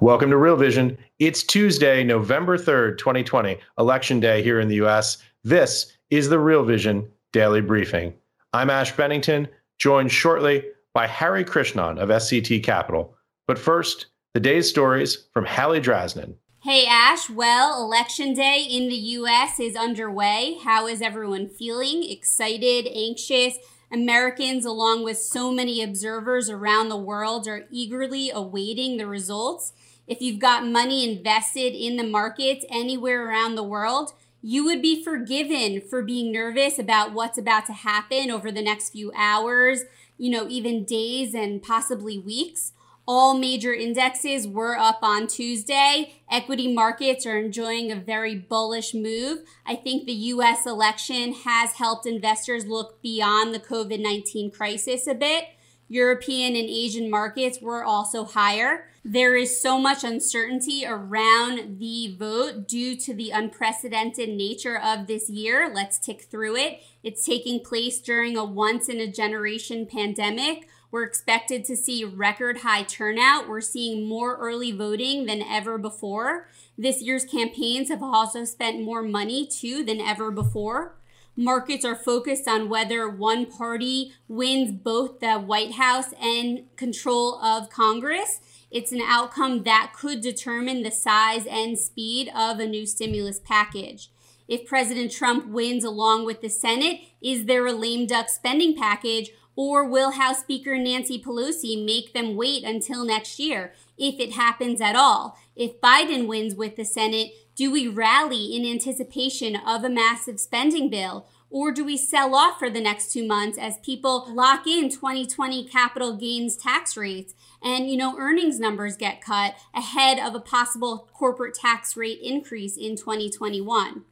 Welcome to Real Vision. It's Tuesday, November 3rd, 2020, election day here in the US. This is the Real Vision Daily Briefing. I'm Ash Bennington, joined shortly by Hari Krishnan of SCT Capital. But first, the day's stories from Haley Draznin. Hey Ash, well, election day in the US is underway. How is everyone feeling? Excited, anxious? Americans, along with so many observers around the world, are eagerly awaiting the results. If you've got money invested in the markets anywhere around the world, you would be forgiven for being nervous about what's about to happen over the next few hours, you know, even days and possibly weeks. All major indexes were up on Tuesday. Equity markets are enjoying a very bullish move. I think the US election has helped investors look beyond the COVID 19 crisis a bit. European and Asian markets were also higher. There is so much uncertainty around the vote due to the unprecedented nature of this year. Let's tick through it. It's taking place during a once in a generation pandemic. We're expected to see record high turnout. We're seeing more early voting than ever before. This year's campaigns have also spent more money too than ever before markets are focused on whether one party wins both the White House and control of Congress. It's an outcome that could determine the size and speed of a new stimulus package. If President Trump wins along with the Senate, is there a lame duck spending package or will House Speaker Nancy Pelosi make them wait until next year, if it happens at all? If Biden wins with the Senate, do we rally in anticipation of a massive spending bill? Or do we sell off for the next two months as people lock in 2020 capital gains tax rates and, you know, earnings numbers get cut ahead of a possible corporate tax rate increase in 2021?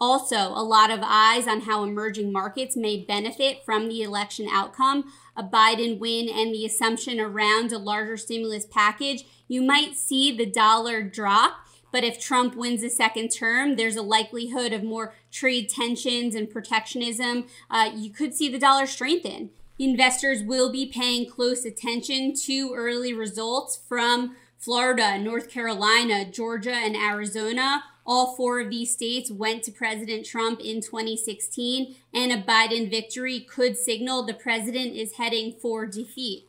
Also, a lot of eyes on how emerging markets may benefit from the election outcome, a Biden win, and the assumption around a larger stimulus package. You might see the dollar drop but if Trump wins a second term, there's a likelihood of more trade tensions and protectionism. Uh, you could see the dollar strengthen. Investors will be paying close attention to early results from Florida, North Carolina, Georgia, and Arizona. All four of these states went to President Trump in 2016, and a Biden victory could signal the president is heading for defeat.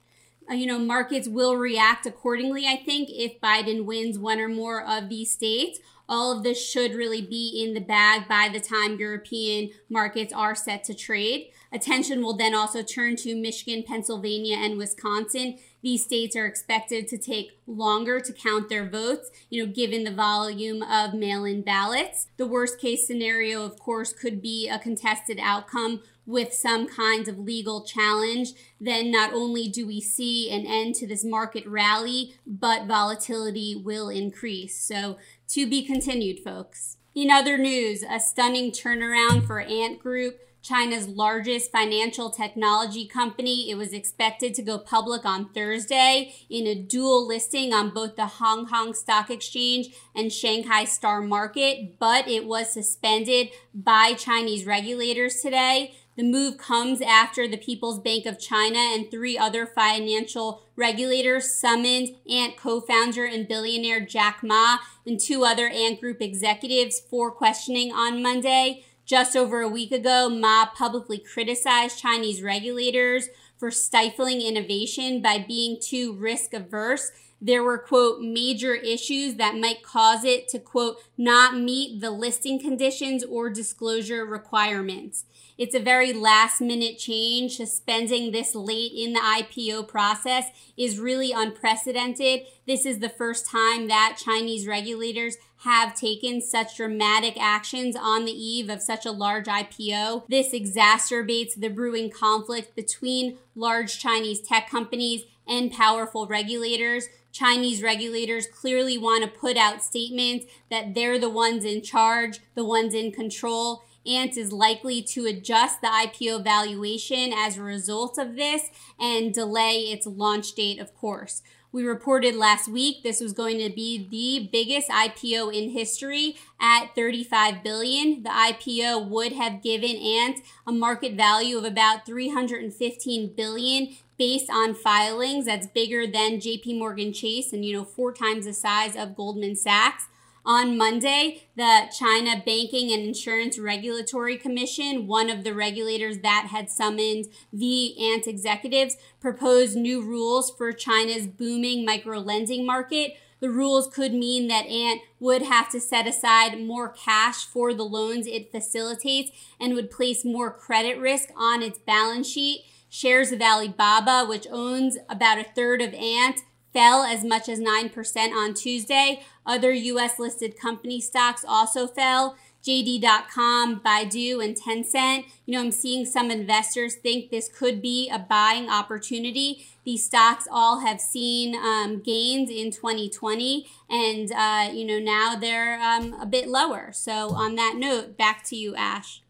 Uh, you know, markets will react accordingly, I think, if Biden wins one or more of these states. All of this should really be in the bag by the time European markets are set to trade. Attention will then also turn to Michigan, Pennsylvania, and Wisconsin. These states are expected to take longer to count their votes, you know, given the volume of mail in ballots. The worst case scenario, of course, could be a contested outcome with some kinds of legal challenge, then not only do we see an end to this market rally, but volatility will increase. So, to be continued, folks. In other news, a stunning turnaround for Ant Group. China's largest financial technology company. It was expected to go public on Thursday in a dual listing on both the Hong Kong Stock Exchange and Shanghai Star Market, but it was suspended by Chinese regulators today. The move comes after the People's Bank of China and three other financial regulators summoned Ant co founder and billionaire Jack Ma and two other Ant Group executives for questioning on Monday. Just over a week ago, Ma publicly criticized Chinese regulators for stifling innovation by being too risk averse there were, quote, major issues that might cause it to, quote, not meet the listing conditions or disclosure requirements. It's a very last minute change. Suspending this late in the IPO process is really unprecedented. This is the first time that Chinese regulators have taken such dramatic actions on the eve of such a large IPO. This exacerbates the brewing conflict between large Chinese tech companies and powerful regulators. Chinese regulators clearly want to put out statements that they're the ones in charge, the ones in control. Ant is likely to adjust the IPO valuation as a result of this and delay its launch date, of course. We reported last week this was going to be the biggest IPO in history at 35 billion. The IPO would have given Ant a market value of about 315 billion based on filings. That's bigger than JP Morgan Chase and you know four times the size of Goldman Sachs. On Monday, the China Banking and Insurance Regulatory Commission, one of the regulators that had summoned the Ant executives, proposed new rules for China's booming micro lending market. The rules could mean that Ant would have to set aside more cash for the loans it facilitates and would place more credit risk on its balance sheet. Shares of Alibaba, which owns about a third of Ant, fell as much as 9% on Tuesday. Other US listed company stocks also fell. JD.com, Baidu, and Tencent. You know, I'm seeing some investors think this could be a buying opportunity. These stocks all have seen um, gains in 2020, and uh, you know now they're um, a bit lower. So, on that note, back to you, Ash.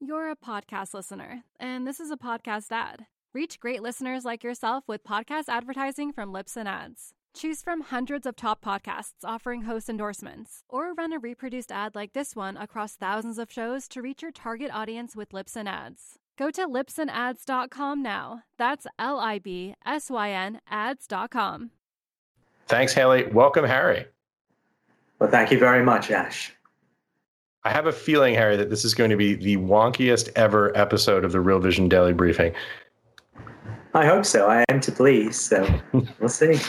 You're a podcast listener, and this is a podcast ad. Reach great listeners like yourself with podcast advertising from Libsyn Ads. Choose from hundreds of top podcasts offering host endorsements, or run a reproduced ad like this one across thousands of shows to reach your target audience with Libsyn Ads. Go to libsynads.com now. That's L I B S Y N ads.com. Thanks, Haley. Welcome, Hari. Well, thank you very much, Ash. I have a feeling, Hari, that this is going to be the wonkiest ever episode of the Real Vision Daily Briefing. I hope so. I am to please. So we'll see.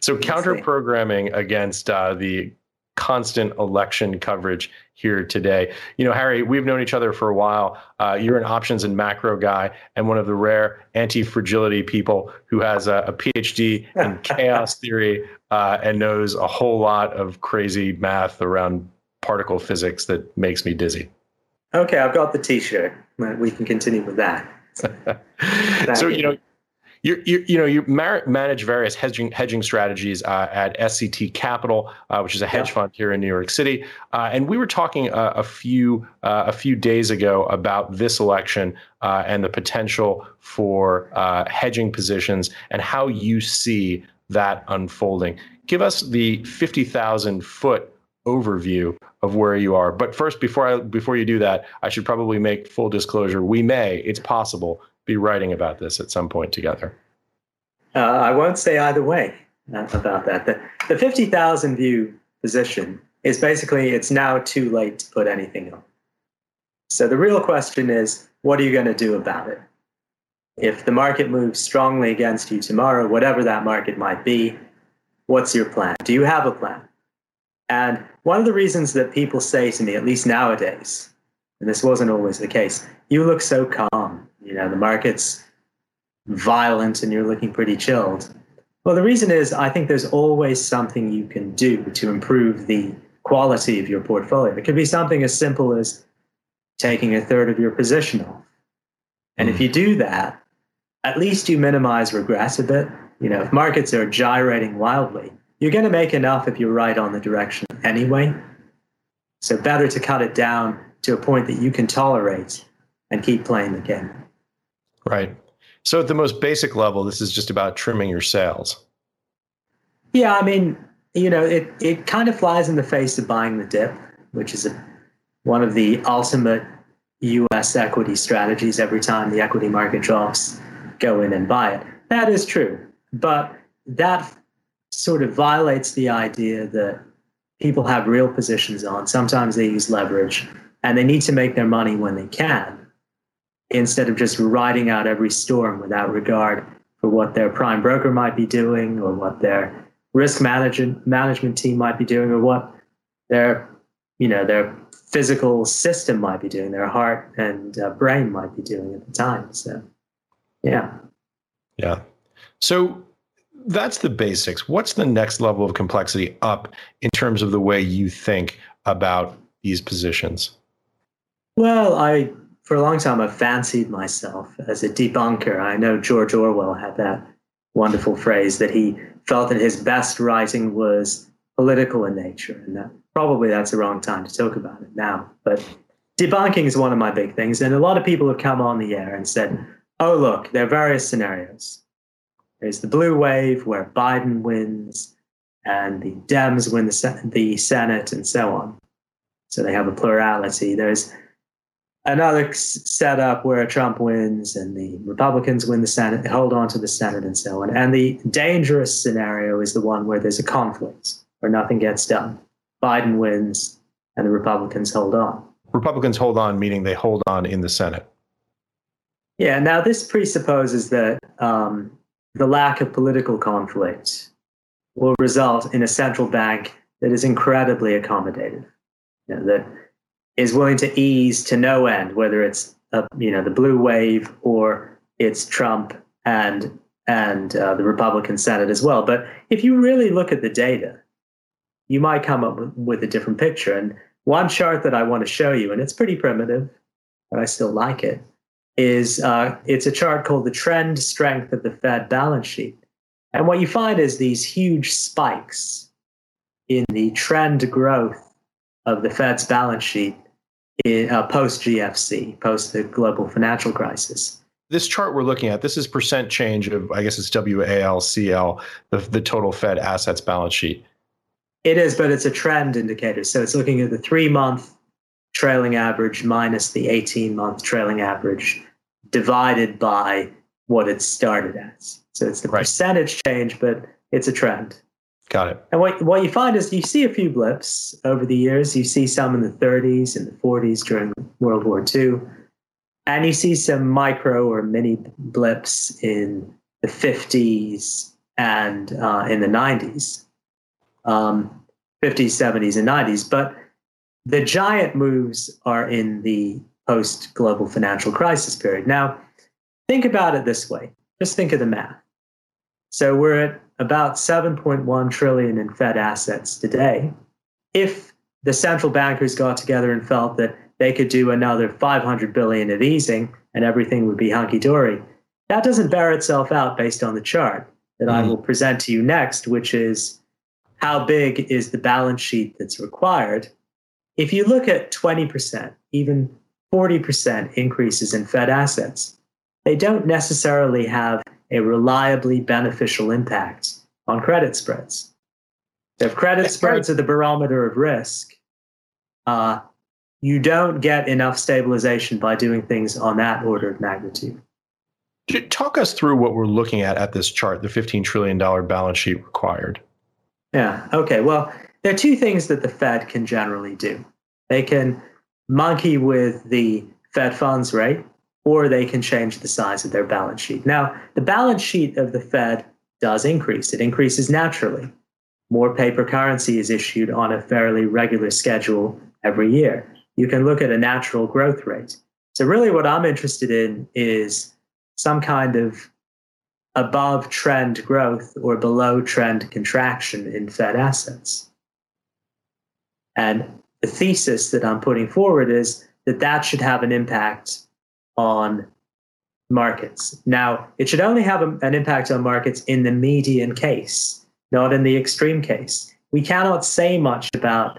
so counter programming against uh, the constant election coverage here today. You know, Hari, we've known each other for a while. Uh, you're an options and macro guy and one of the rare anti fragility people who has a, a PhD in chaos theory uh, and knows a whole lot of crazy math around particle physics that makes me dizzy. Okay, I've got the t shirt. We can continue with that. so, you know, you you know you manage various hedging hedging strategies uh, at SCT Capital, uh, which is a hedge yeah. fund here in New York City, uh, and we were talking uh, a few uh, a few days ago about this election uh, and the potential for hedging positions and how you see that unfolding. Give us the fifty thousand foot overview of where you are. But first, before I before you do that, I should probably make full disclosure. We may, it's possible, be writing about this at some point together. Uh, I won't say either way uh, about that. The, the 50,000 view position is basically it's now too late to put anything on. So the real question is, what are you going to do about it? If the market moves strongly against you tomorrow, whatever that market might be, what's your plan? Do you have a plan? And one of the reasons that people say to me, at least nowadays, and this wasn't always the case, you look so calm. Know, the market's violent and you're looking pretty chilled. Well, the reason is I think there's always something you can do to improve the quality of your portfolio. It could be something as simple as taking a third of your position off. And mm. if you do that, at least you minimize regress a bit. You know, if markets are gyrating wildly, you're going to make enough if you're right on the direction anyway. So better to cut it down to a point that you can tolerate and keep playing the game. Right. So at the most basic level, this is just about trimming your sails. Yeah, I mean, you know, it it kind of flies in the face of buying the dip, which is a, one of the ultimate U.S. equity strategies. Every time the equity market drops, go in and buy it. That is true, but that sort of violates the idea that people have real positions on. Sometimes they use leverage, and they need to make their money when they can instead of just riding out every storm without regard for what their prime broker might be doing or what their risk management management team might be doing or what their you know their physical system might be doing their heart and uh, brain might be doing at the time. So yeah. Yeah. So that's the basics. What's the next level of complexity up in terms of the way you think about these positions? Well i for a long time, I've fancied myself as a debunker. I know George Orwell had that wonderful phrase that he felt that his best writing was political in nature, and that probably that's the wrong time to talk about it now. But debunking is one of my big things, and a lot of people have come on the air and said, "Oh, look, there are various scenarios. There's the blue wave where Biden wins, and the Dems win the, the Senate, and so on. So they have a plurality. There's another setup where Trump wins and the Republicans win the Senate, hold on to the Senate, and so on. And the dangerous scenario is the one where there's a conflict, where nothing gets done. Biden wins and the Republicans hold on. Republicans hold on, meaning they hold on in the Senate. Yeah, now this presupposes that um, the lack of political conflict will result in a central bank that is incredibly accommodative, you know, that is willing to ease to no end, whether it's you know the blue wave or it's Trump and and uh, the Republican Senate as well. But if you really look at the data, you might come up with, with a different picture. And one chart that I want to show you, and it's pretty primitive, but I still like it, is uh, it's a chart called the trend strength of the Fed balance sheet. And what you find is these huge spikes in the trend growth of the Fed's balance sheet in, uh, post GFC, post the global financial crisis. This chart we're looking at, this is percent change of, I guess it's WALCL, the, the total Fed assets balance sheet. It is, but it's a trend indicator. So it's looking at the three month trailing average minus the 18 month trailing average divided by what it started as. So it's the right. percentage change, but it's a trend. Got it. And what, what you find is you see a few blips over the years. You see some in the 30s and the 40s during World War II. And you see some micro or mini blips in the 50s and uh, in the 90s, um, 50s, 70s, and 90s. But the giant moves are in the post global financial crisis period. Now, think about it this way just think of the math. So we're at about 7.1 trillion in Fed assets today. If the central bankers got together and felt that they could do another 500 billion of easing and everything would be hunky dory, that doesn't bear itself out based on the chart that mm. I will present to you next, which is how big is the balance sheet that's required. If you look at 20%, even 40% increases in Fed assets, they don't necessarily have a reliably beneficial impact on credit spreads. If credit spreads are the barometer of risk, uh, you don't get enough stabilization by doing things on that order of magnitude. Talk us through what we're looking at at this chart, the $15 trillion balance sheet required. Yeah, okay. Well, there are two things that the Fed can generally do. They can monkey with the Fed funds rate, or they can change the size of their balance sheet. Now, the balance sheet of the Fed does increase, it increases naturally. More paper currency is issued on a fairly regular schedule every year. You can look at a natural growth rate. So, really, what I'm interested in is some kind of above trend growth or below trend contraction in Fed assets. And the thesis that I'm putting forward is that that should have an impact on markets. Now, it should only have a, an impact on markets in the median case, not in the extreme case. We cannot say much about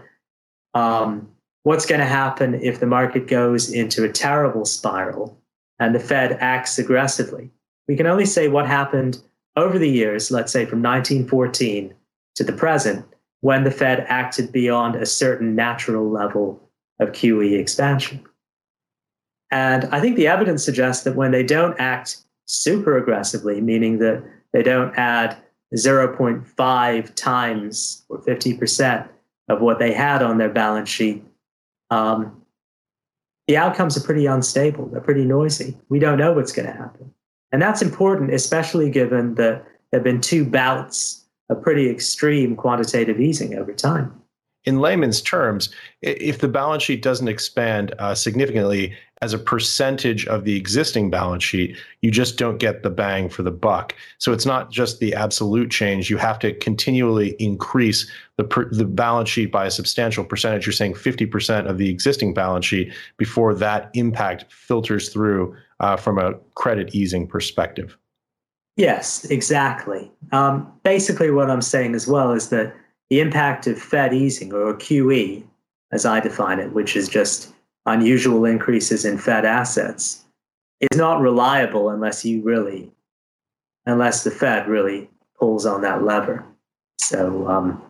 um, what's going to happen if the market goes into a terrible spiral and the Fed acts aggressively. We can only say what happened over the years, let's say from 1914 to the present, when the Fed acted beyond a certain natural level of QE expansion. And I think the evidence suggests that when they don't act super aggressively, meaning that they don't add 0.5 times or 50% of what they had on their balance sheet, um, the outcomes are pretty unstable. They're pretty noisy. We don't know what's going to happen. And that's important, especially given that there have been two bouts of pretty extreme quantitative easing over time in layman's terms, if the balance sheet doesn't expand uh, significantly as a percentage of the existing balance sheet, you just don't get the bang for the buck. So it's not just the absolute change. You have to continually increase the, per, the balance sheet by a substantial percentage. You're saying 50% of the existing balance sheet before that impact filters through uh, from a credit easing perspective. Yes, exactly. Um, basically, what I'm saying as well is that the impact of Fed easing, or QE, as I define it, which is just unusual increases in Fed assets, is not reliable unless you really, unless the Fed really pulls on that lever. So um,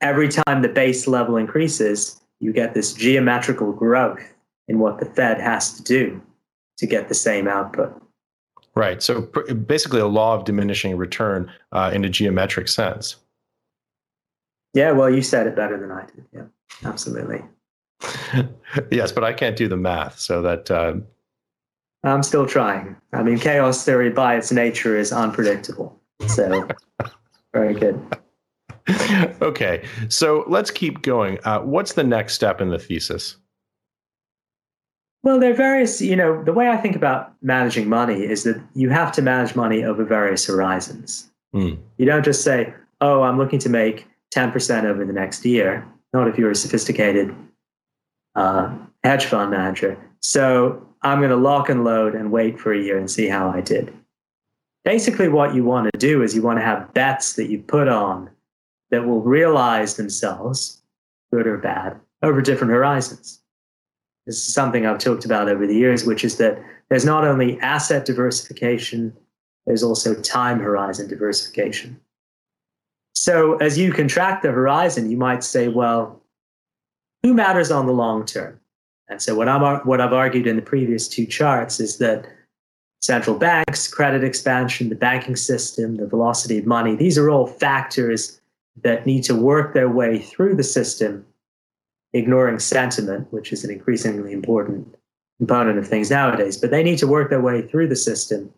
every time the base level increases, you get this geometrical growth in what the Fed has to do to get the same output. Right. So basically, a law of diminishing return uh, in a geometric sense. Yeah. Well, you said it better than I did. Yeah. Absolutely. Yes, but I can't do the math, so that. Uh... I'm still trying. I mean, chaos theory by its nature is unpredictable. So, very good. okay, so let's keep going. Uh, what's the next step in the thesis? Well, there are various, you know, the way I think about managing money is that you have to manage money over various horizons. Mm. You don't just say, oh, I'm looking to make 10% over the next year. Not if you're a sophisticated uh, hedge fund manager. So I'm going to lock and load and wait for a year and see how I did. Basically, what you want to do is you want to have bets that you put on that will realize themselves, good or bad, over different horizons. This is something I've talked about over the years, which is that there's not only asset diversification, there's also time horizon diversification. So as you contract the horizon, you might say, well, who matters on the long term? And so what I'm what I've argued in the previous two charts is that central banks, credit expansion, the banking system, the velocity of money, these are all factors that need to work their way through the system ignoring sentiment, which is an increasingly important component of things nowadays, but they need to work their way through the system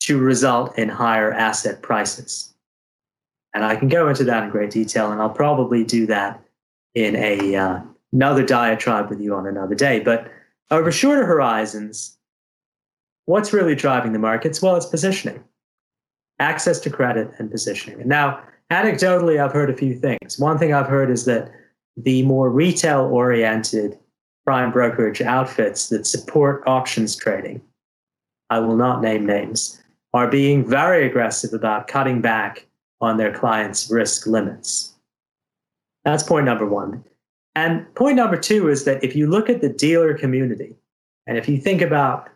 to result in higher asset prices. And I can go into that in great detail, and I'll probably do that in a uh, another diatribe with you on another day. But over shorter horizons, what's really driving the markets? Well, it's positioning, access to credit, and positioning. And now, anecdotally, I've heard a few things. One thing I've heard is that the more retail oriented prime brokerage outfits that support options trading, I will not name names, are being very aggressive about cutting back on their clients' risk limits. That's point number one. And point number two is that if you look at the dealer community, and if you think about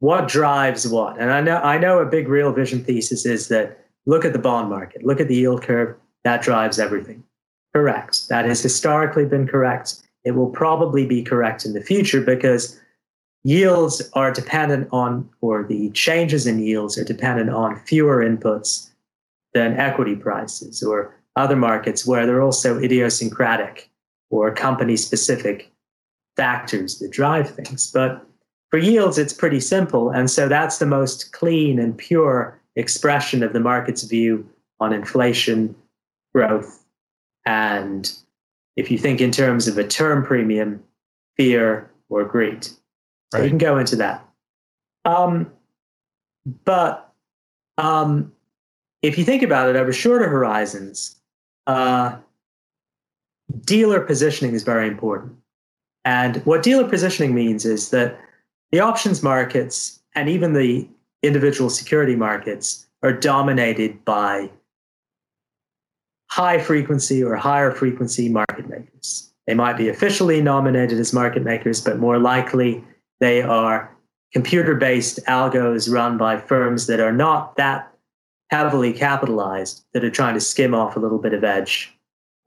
what drives what, and I know I know a big real vision thesis is that look at the bond market, look at the yield curve, that drives everything correct. That has historically been correct. It will probably be correct in the future because yields are dependent on, or the changes in yields are dependent on fewer inputs than equity prices or other markets where they're also idiosyncratic or company specific factors that drive things. But for yields, it's pretty simple. And so that's the most clean and pure expression of the market's view on inflation, growth, and if you think in terms of a term premium, fear or greed. So right. you can go into that. Um, but um, if you think about it over shorter horizons, uh, dealer positioning is very important. And what dealer positioning means is that the options markets and even the individual security markets are dominated by high frequency or higher frequency market makers. They might be officially nominated as market makers, but more likely they are computer based algos run by firms that are not that heavily capitalized, that are trying to skim off a little bit of edge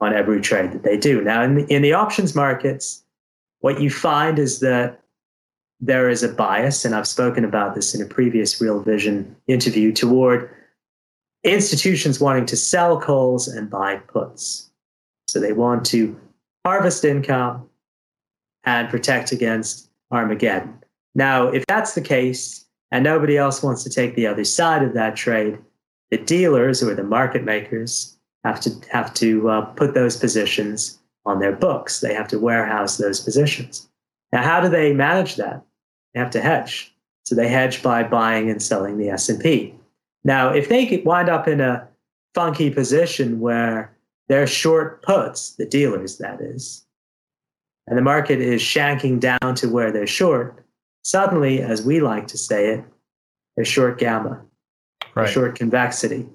on every trade that they do. Now, in the, in the options markets, what you find is that there is a bias, and I've spoken about this in a previous Real Vision interview, toward institutions wanting to sell calls and buy puts. So they want to harvest income and protect against Armageddon. Now, if that's the case, and nobody else wants to take the other side of that trade, the dealers or the market makers have to have to uh, put those positions on their books. They have to warehouse those positions. Now, how do they manage that? They have to hedge. So they hedge by buying and selling the S&P. Now, if they wind up in a funky position where they're short puts, the dealers, that is, and the market is shanking down to where they're short, suddenly, as we like to say it, they're short gamma. Right. they're short convexity,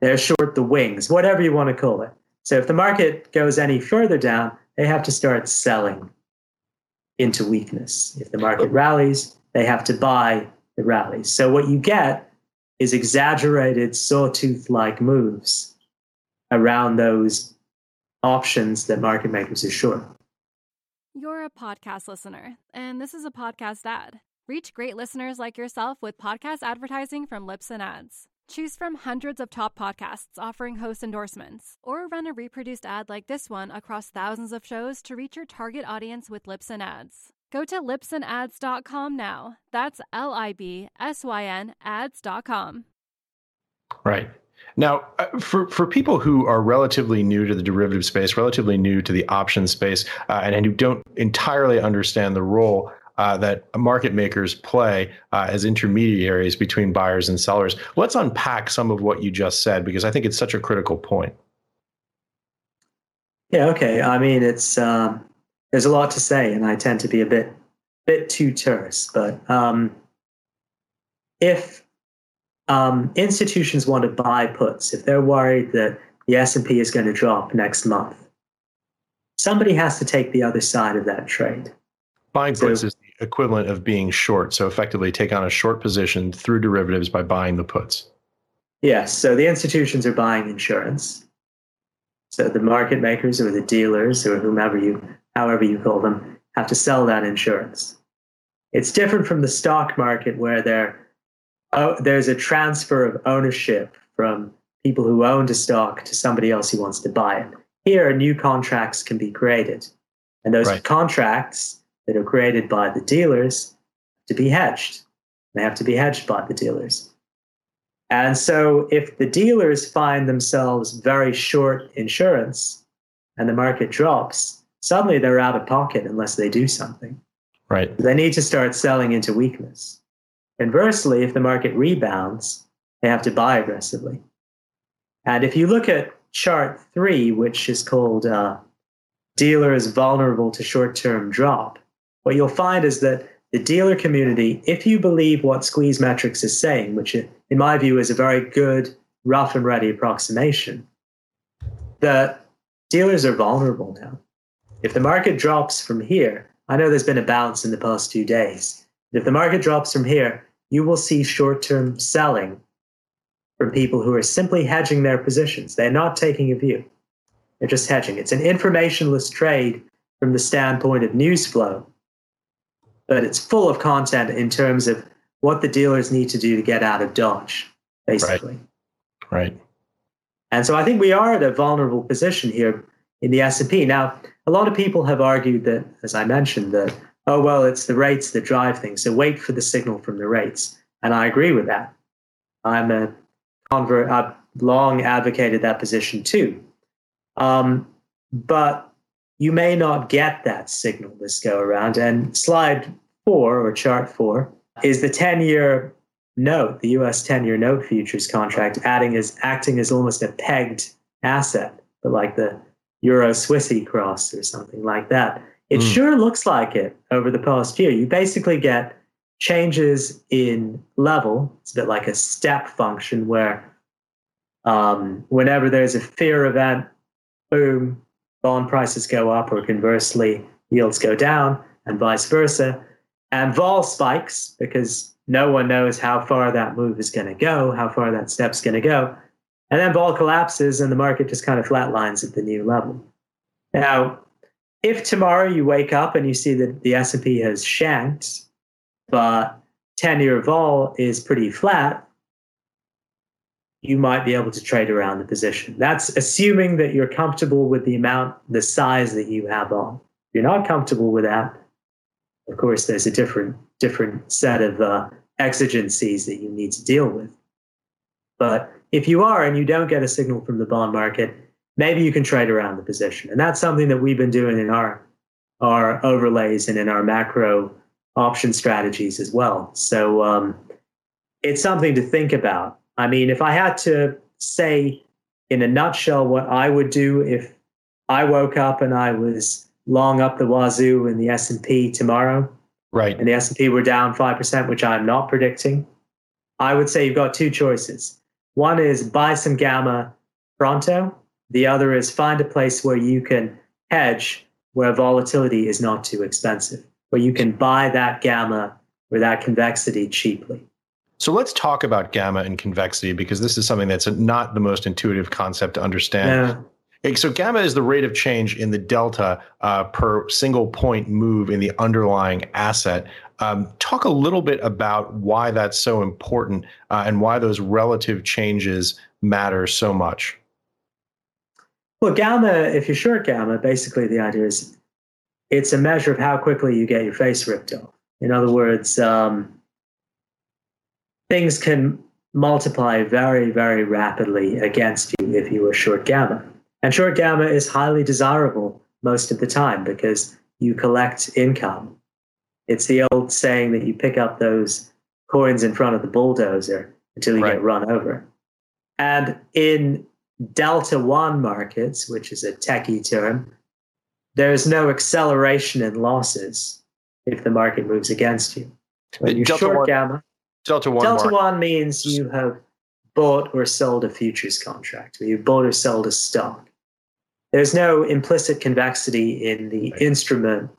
they're short the wings, whatever you want to call it. So if the market goes any further down, they have to start selling into weakness. If the market rallies, they have to buy the rallies. So what you get is exaggerated sawtooth like moves around those options that market makers are short. You're a podcast listener, and this is a podcast ad. Reach great listeners like yourself with podcast advertising from Libsyn Ads. Choose from hundreds of top podcasts offering host endorsements, or run a reproduced ad like this one across thousands of shows to reach your target audience with Libsyn Ads. Go to libsynads.com now. That's L I B S Y N ads.com. Right. Now, uh, for, for people who are relatively new to the derivative space, relatively new to the option space, uh, and, and who don't entirely understand the role uh, that market makers play uh, as intermediaries between buyers and sellers, let's unpack some of what you just said because I think it's such a critical point. Yeah, okay. I mean, it's um, there's a lot to say, and I tend to be a bit bit too terse. But um, if um, institutions want to buy puts, if they're worried that the S and P is going to drop next month, somebody has to take the other side of that trade. Buying puts so, is the equivalent of being short. So effectively, take on a short position through derivatives by buying the puts. Yes. So the institutions are buying insurance. So the market makers or the dealers or whomever you, however you call them, have to sell that insurance. It's different from the stock market where there, oh, there's a transfer of ownership from people who owned a stock to somebody else who wants to buy it. Here, new contracts can be created, and those right. contracts that are created by the dealers to be hedged. They have to be hedged by the dealers. And so if the dealers find themselves very short insurance and the market drops, suddenly they're out of pocket unless they do something. Right. They need to start selling into weakness. Conversely, if the market rebounds, they have to buy aggressively. And if you look at chart three, which is called uh, dealers vulnerable to short term drop, what you'll find is that the dealer community, if you believe what Squeeze Metrics is saying, which in my view is a very good, rough and ready approximation, the dealers are vulnerable now. If the market drops from here, I know there's been a bounce in the past two days. If the market drops from here, you will see short term selling from people who are simply hedging their positions. They're not taking a view, they're just hedging. It's an informationless trade from the standpoint of news flow but it's full of content in terms of what the dealers need to do to get out of Dodge, basically. Right. right. And so I think we are at a vulnerable position here in the S&P. Now, a lot of people have argued that, as I mentioned, that, oh, well, it's the rates that drive things. So wait for the signal from the rates. And I agree with that. I'm a convert, I've long advocated that position too. Um, but you may not get that signal this go around. And slide four or chart four is the 10 year note, the US 10 year note futures contract, adding as acting as almost a pegged asset, but like the Euro Swissy cross or something like that. It mm. sure looks like it over the past year. You basically get changes in level. It's a bit like a step function where um, whenever there's a fear event, boom, bond prices go up, or conversely, yields go down, and vice versa. And vol spikes because no one knows how far that move is going to go, how far that step's going to go. And then vol collapses and the market just kind of flatlines at the new level. Now, if tomorrow you wake up and you see that the S&P has shanked, but 10-year vol is pretty flat, you might be able to trade around the position. That's assuming that you're comfortable with the amount, the size that you have on. If you're not comfortable with that, of course, there's a different different set of uh, exigencies that you need to deal with. But if you are and you don't get a signal from the bond market, maybe you can trade around the position, and that's something that we've been doing in our our overlays and in our macro option strategies as well. So um, it's something to think about I mean, if I had to say in a nutshell what I would do if I woke up and I was long up the wazoo in the S&P tomorrow, right, and the S&P were down 5%, which I'm not predicting, I would say you've got two choices. One is buy some gamma pronto. The other is find a place where you can hedge where volatility is not too expensive, where you can buy that gamma or that convexity cheaply. So let's talk about gamma and convexity because this is something that's not the most intuitive concept to understand. Yeah. So gamma is the rate of change in the delta uh, per single point move in the underlying asset. Um, talk a little bit about why that's so important uh, and why those relative changes matter so much. Well, gamma, if you're short gamma, basically the idea is it's a measure of how quickly you get your face ripped off. In other words, um, things can multiply very, very rapidly against you if you are short gamma. And short gamma is highly desirable most of the time because you collect income. It's the old saying that you pick up those coins in front of the bulldozer until you right. get run over. And in delta one markets, which is a techie term, there's no acceleration in losses if the market moves against you. When you short one, gamma, delta one, delta one means you have bought or sold a futures contract, or you bought or sold a stock. There's no implicit convexity in the right. instrument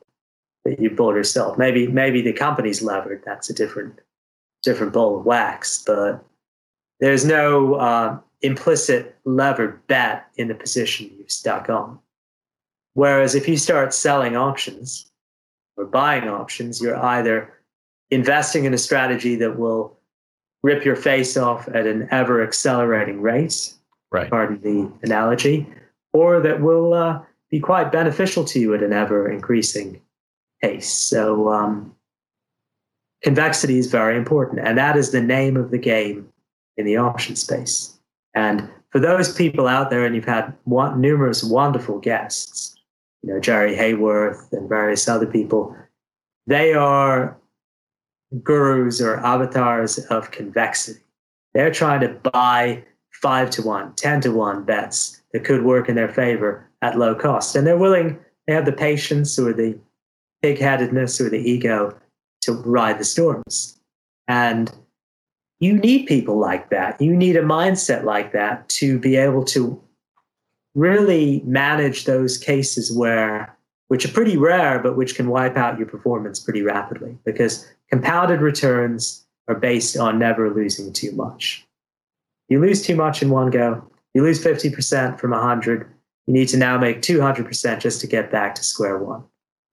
that you bought or sold. Maybe maybe the company's levered. That's a different different bowl of wax. But there's no uh, implicit levered bet in the position you've stuck on. Whereas if you start selling options or buying options, you're either investing in a strategy that will rip your face off at an ever accelerating rate, right. pardon the analogy, or that will uh, be quite beneficial to you at an ever increasing pace. So, um, convexity is very important, and that is the name of the game in the option space. And for those people out there, and you've had one, numerous wonderful guests, you know, Jerry Haworth and various other people, they are gurus or avatars of convexity. They're trying to buy five to one, 10 to one bets that could work in their favor at low cost. And they're willing, they have the patience or the pig headedness or the ego to ride the storms. And you need people like that. You need a mindset like that to be able to really manage those cases where, which are pretty rare, but which can wipe out your performance pretty rapidly because compounded returns are based on never losing too much. You lose too much in one go, you lose 50% from 100, you need to now make 200% just to get back to square one.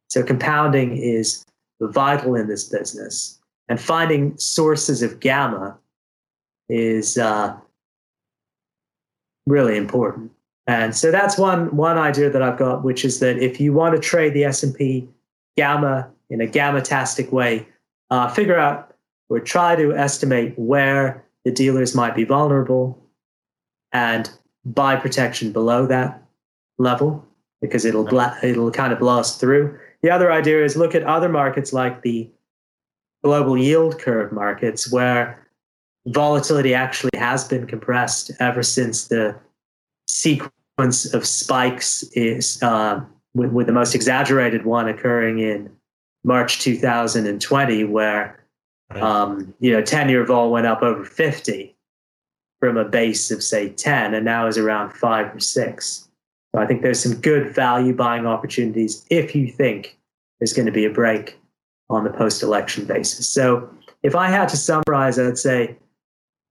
So compounding is vital in this business and finding sources of gamma is uh, really important. And so that's one one idea that I've got, which is that if you want to trade the S and P gamma in a gamma-tastic way, uh, figure out or try to estimate where the dealers might be vulnerable, and buy protection below that level because it'll bla- it'll kind of blast through. The other idea is look at other markets like the global yield curve markets where volatility actually has been compressed ever since the sequence of spikes is uh, with, with, the most exaggerated one occurring in March 2020, where um, you know 10 year vol went up over 50 from a base of say 10 and now is around five or six. So I think there's some good value buying opportunities if you think there's going to be a break on the post election basis. So if I had to summarize, I'd say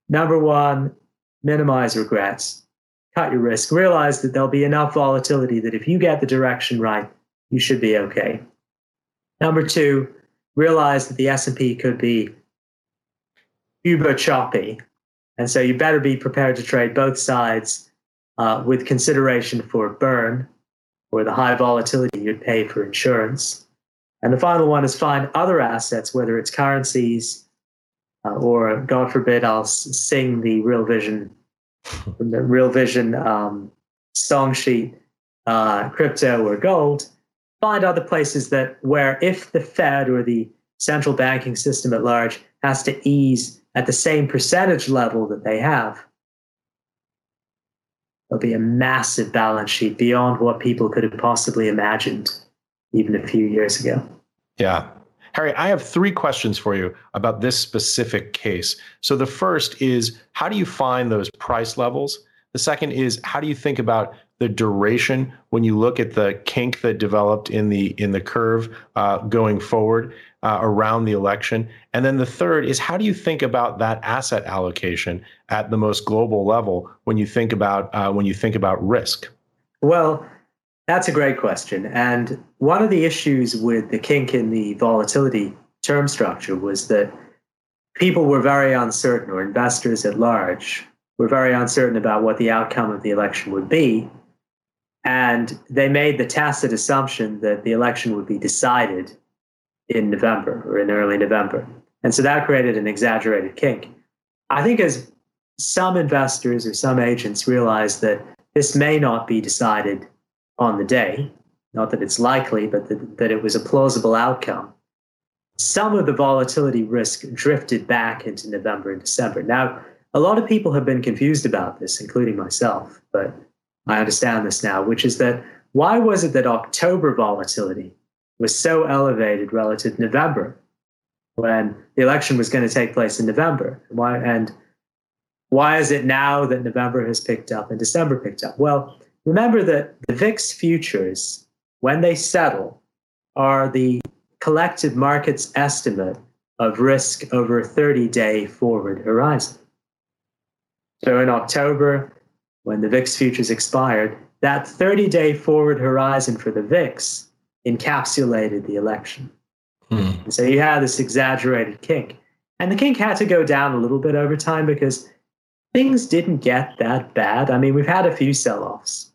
Number one, minimize regrets. Cut your risk. Realize that there'll be enough volatility that if you get the direction right, you should be okay. Number two, realize that the S&P could be uber choppy. And so you better be prepared to trade both sides uh, with consideration for burn or the high volatility you'd pay for insurance. And the final one is find other assets, whether it's currencies, uh, or God forbid, I'll sing the Real Vision, the Real Vision um, song sheet, uh, crypto or gold. Find other places that where if the Fed or the central banking system at large has to ease at the same percentage level that they have, there'll be a massive balance sheet beyond what people could have possibly imagined even a few years ago. Yeah. Hari, I have three questions for you about this specific case. So the first is how do you find those price levels? The second is how do you think about the duration when you look at the kink that developed in the in the curve uh, going forward uh, around the election and then the third is how do you think about that asset allocation at the most global level when you think about uh, when you think about risk well that's a great question and one of the issues with the kink in the volatility term structure was that people were very uncertain or investors at large were very uncertain about what the outcome of the election would be and they made the tacit assumption that the election would be decided in November or in early November. And so that created an exaggerated kink. I think as some investors or some agents realized that this may not be decided on the day, not that it's likely, but that, that it was a plausible outcome, some of the volatility risk drifted back into November and December. Now, a lot of people have been confused about this, including myself, but I understand this now, which is that why was it that October volatility was so elevated relative to November when the election was going to take place in November? Why and why is it now that November has picked up and December picked up? Well, remember that the VIX futures, when they settle, are the collective market's estimate of risk over a 30 day forward horizon. So in October, when the VIX futures expired, that 30 day forward horizon for the VIX encapsulated the election. Hmm. So you had this exaggerated kink. And the kink had to go down a little bit over time because things didn't get that bad. I mean, we've had a few sell offs.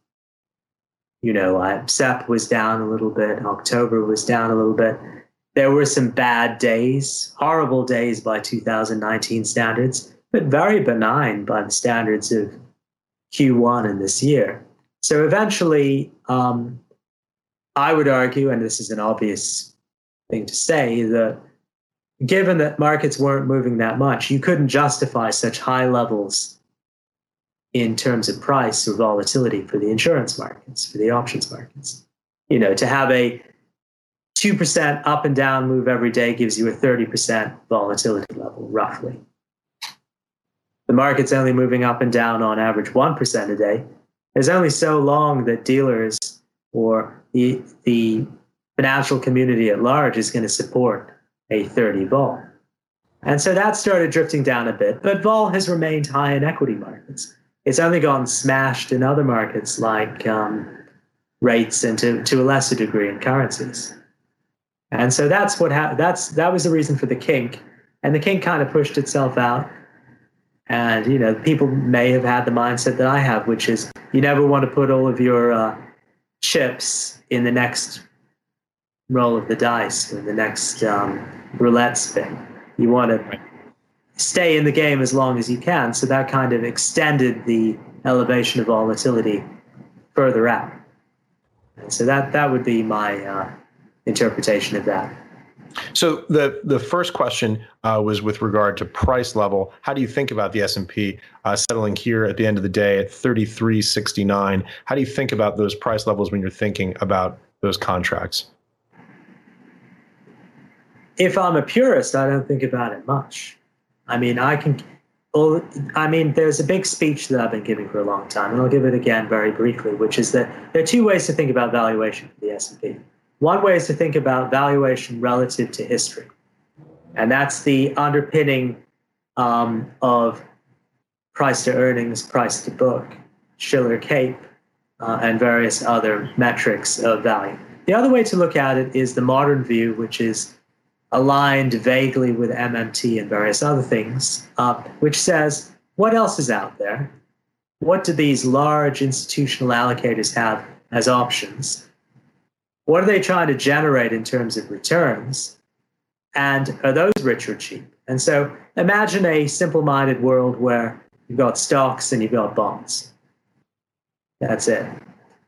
You know, uh, SEP was down a little bit, October was down a little bit. There were some bad days, horrible days by 2019 standards, but very benign by the standards of Q1 in this year. So eventually, um, I would argue, and this is an obvious thing to say, that given that markets weren't moving that much, you couldn't justify such high levels in terms of price or volatility for the insurance markets, for the options markets. You know, to have a 2% up and down move every day gives you a 30% volatility level, roughly the market's only moving up and down on average 1% a day, there's only so long that dealers or the, the financial community at large is going to support a 30 vol. And so that started drifting down a bit, but vol has remained high in equity markets. It's only gone smashed in other markets like um, rates and to, to a lesser degree in currencies. And so that's what ha- that's that was the reason for the kink, and the kink kind of pushed itself out. And you know, people may have had the mindset that I have, which is you never want to put all of your uh, chips in the next roll of the dice or the next um, roulette spin. You want to stay in the game as long as you can. So that kind of extended the elevation of volatility further out. And so that that would be my uh, interpretation of that. So the the first question uh, was with regard to price level. How do you think about the S and P uh, settling here at the end of the day at thirty three sixty nine? How do you think about those price levels when you're thinking about those contracts? If I'm a purist, I don't think about it much. I mean, I can. I mean, there's a big speech that I've been giving for a long time, and I'll give it again very briefly, which is that there are two ways to think about valuation for the S and P. One way is to think about valuation relative to history. And that's the underpinning um, of price to earnings, price to book, Shiller CAPE, uh, and various other metrics of value. The other way to look at it is the modern view, which is aligned vaguely with MMT and various other things, uh, which says what else is out there? What do these large institutional allocators have as options? What are they trying to generate in terms of returns? And are those rich or cheap? And so imagine a simple minded world where you've got stocks and you've got bonds. That's it.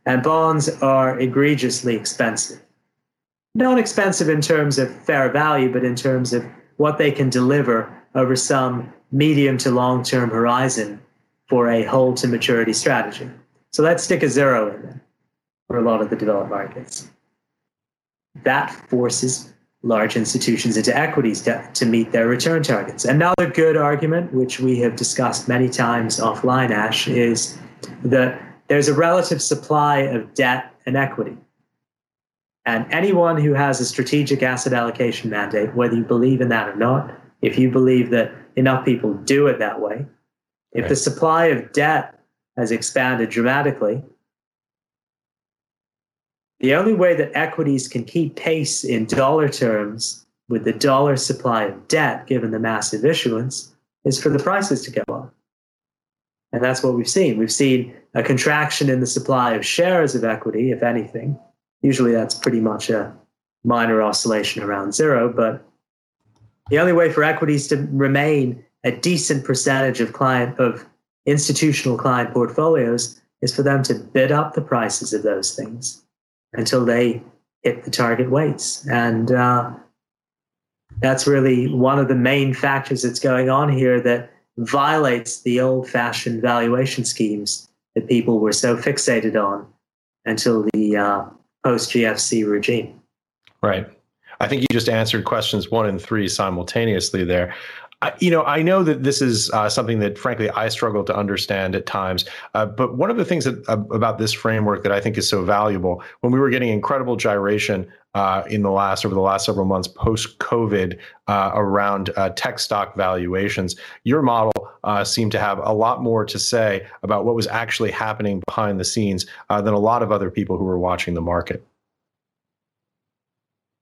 And bonds are egregiously expensive. Not expensive in terms of fair value, but in terms of what they can deliver over some medium to long term horizon for a hold to maturity strategy. So let's stick a zero in there for a lot of the developed markets that forces large institutions into equities to, to meet their return targets. Another good argument, which we have discussed many times offline, Ash, is that there's a relative supply of debt and equity. And anyone who has a strategic asset allocation mandate, whether you believe in that or not, if you believe that enough people do it that way, if right. the supply of debt has expanded dramatically, the only way that equities can keep pace in dollar terms with the dollar supply of debt, given the massive issuance, is for the prices to go up. And that's what we've seen. We've seen a contraction in the supply of shares of equity, if anything. Usually that's pretty much a minor oscillation around zero, but the only way for equities to remain a decent percentage of client of institutional client portfolios is for them to bid up the prices of those things until they hit the target weights. And uh, that's really one of the main factors that's going on here that violates the old fashioned valuation schemes that people were so fixated on until the uh, post GFC regime. Right. I think you just answered questions one and three simultaneously there. I, you know, I know that this is uh, something that, frankly, I struggle to understand at times. Uh, but one of the things that, uh, about this framework that I think is so valuable, when we were getting incredible gyration uh, in the last over the last several months post COVID uh, around uh, tech stock valuations, your model seemed to have a lot more to say about what was actually happening behind the scenes than a lot of other people who were watching the market.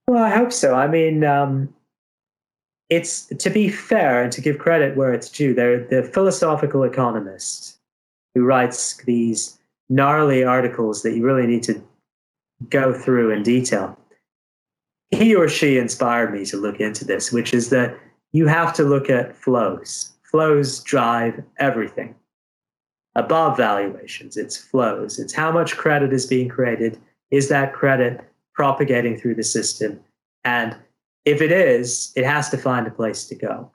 Well, I hope so. I mean. Um it's to be fair and to give credit where it's due. They're the philosophical economist who writes these gnarly articles that you really need to go through in detail. He or she inspired me to look into this, which is that you have to look at flows. Flows drive everything. Above valuations, it's flows. It's how much credit is being created. Is that credit propagating through the system? And if it is, it has to find a place to go.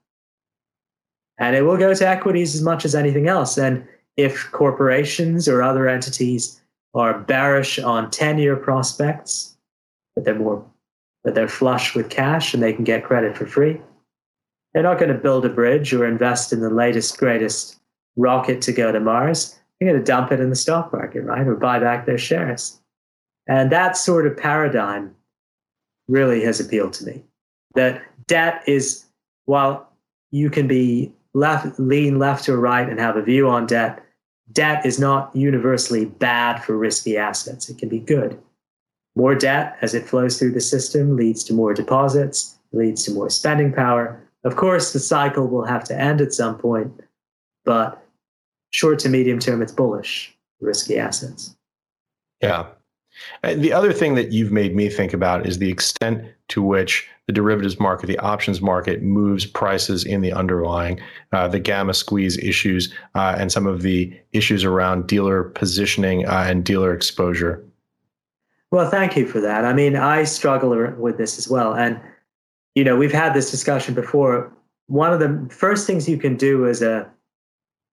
And it will go to equities as much as anything else. And if corporations or other entities are bearish on 10 year prospects, but they're more that they're flush with cash and they can get credit for free, they're not going to build a bridge or invest in the latest, greatest rocket to go to Mars. They're going to dump it in the stock market, right? Or buy back their shares. And that sort of paradigm really has appealed to me that debt is while you can be left lean left or right and have a view on debt debt is not universally bad for risky assets it can be good more debt as it flows through the system leads to more deposits leads to more spending power. Of course the cycle will have to end at some point but short to medium term it's bullish risky assets. Yeah. And the other thing that you've made me think about is the extent to which the derivatives market, the options market, moves prices in the underlying, uh, the gamma squeeze issues, uh, and some of the issues around dealer positioning uh, and dealer exposure. Well, thank you for that. I mean, I struggle with this as well. And, you know, we've had this discussion before. One of the first things you can do as a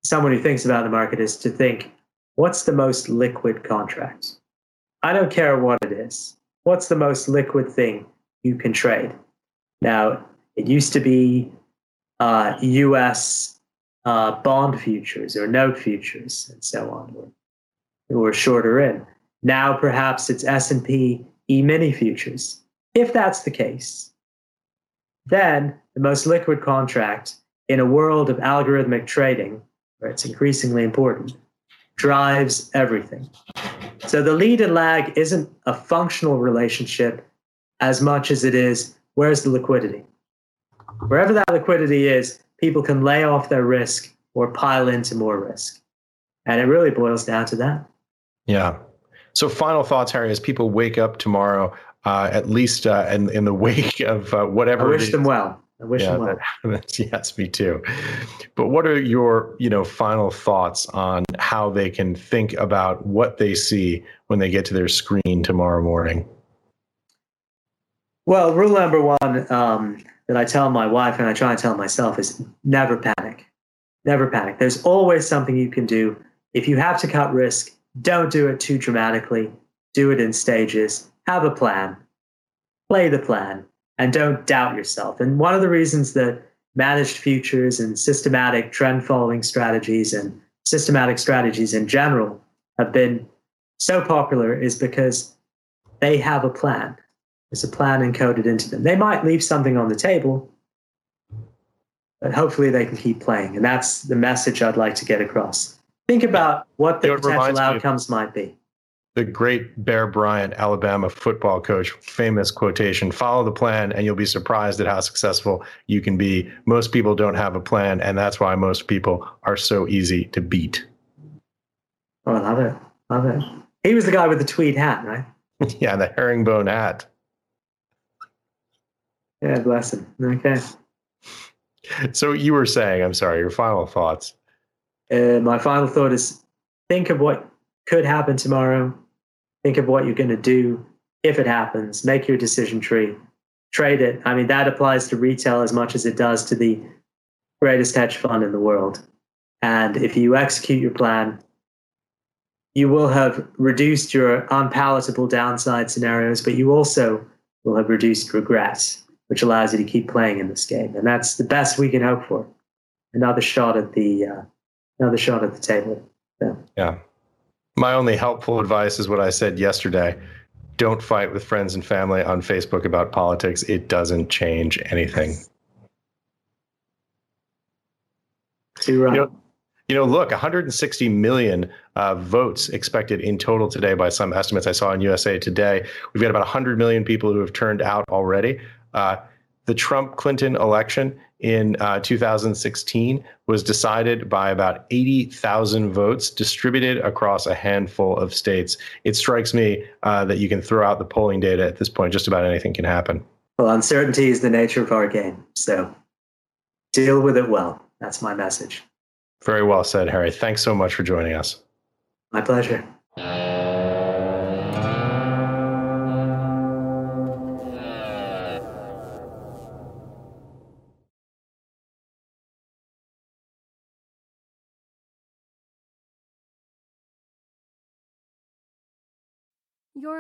someone who thinks about the market is to think, what's the most liquid contract? I don't care what it is. What's the most liquid thing you can trade? Now, it used to be uh, U.S. Uh, bond futures or note futures and so on, or, or shorter in. Now, perhaps it's S&P E-mini futures. If that's the case, then the most liquid contract in a world of algorithmic trading, where it's increasingly important, drives everything. So the lead and lag isn't a functional relationship as much as it is where's the liquidity? Wherever that liquidity is, people can lay off their risk or pile into more risk. And it really boils down to that. Yeah. So, final thoughts, Hari, as people wake up tomorrow, uh, at least uh, in, in the wake of uh, whatever. I wish them well. I wish yeah, them well. yes, me too. But what are your, you know, final thoughts on how they can think about what they see when they get to their screen tomorrow morning? Well, rule number one um, that I tell my wife and I try and tell myself is never panic. Never panic. There's always something you can do. If you have to cut risk, don't do it too dramatically. Do it in stages. Have a plan. Play the plan. and don't doubt yourself. And one of the reasons that managed futures and systematic trend following strategies and systematic strategies in general have been so popular is because they have a plan. There's a plan encoded into them. They might leave something on the table, but hopefully they can keep playing. And that's the message I'd like to get across. Think about what the potential outcomes might be the great Bear Bryant, Alabama football coach, famous quotation follow the plan and you'll be surprised at how successful you can be. Most people don't have a plan, and that's why most people are so easy to beat. Oh, I love it. Love it. He was the guy with the tweed hat, right? yeah, the herringbone hat. Yeah, bless him. Okay. So you were saying, I'm sorry, your final thoughts. Uh, my final thought is think of what could happen tomorrow Think of what you're going to do if it happens. Make your decision tree. Trade it. I mean, that applies to retail as much as it does to the greatest hedge fund in the world. And if you execute your plan, you will have reduced your unpalatable downside scenarios, but you also will have reduced regrets, which allows you to keep playing in this game. And that's the best we can hope for. Another shot at the uh, another shot at the table. So. Yeah. My only helpful advice is what I said yesterday. Don't fight with friends and family on Facebook about politics. It doesn't change anything. Too right. You know, you know, look, 160 million uh, votes expected in total today by some estimates I saw in USA Today. We've got about 100 million people who have turned out already. Uh, the Trump Clinton election in uh, 2016 was decided by about 80,000 votes distributed across a handful of states. It strikes me uh, that you can throw out the polling data at this point, just about anything can happen. Well, uncertainty is the nature of our game. So deal with it well. That's my message. Very well said, Hari. Thanks so much for joining us. My pleasure.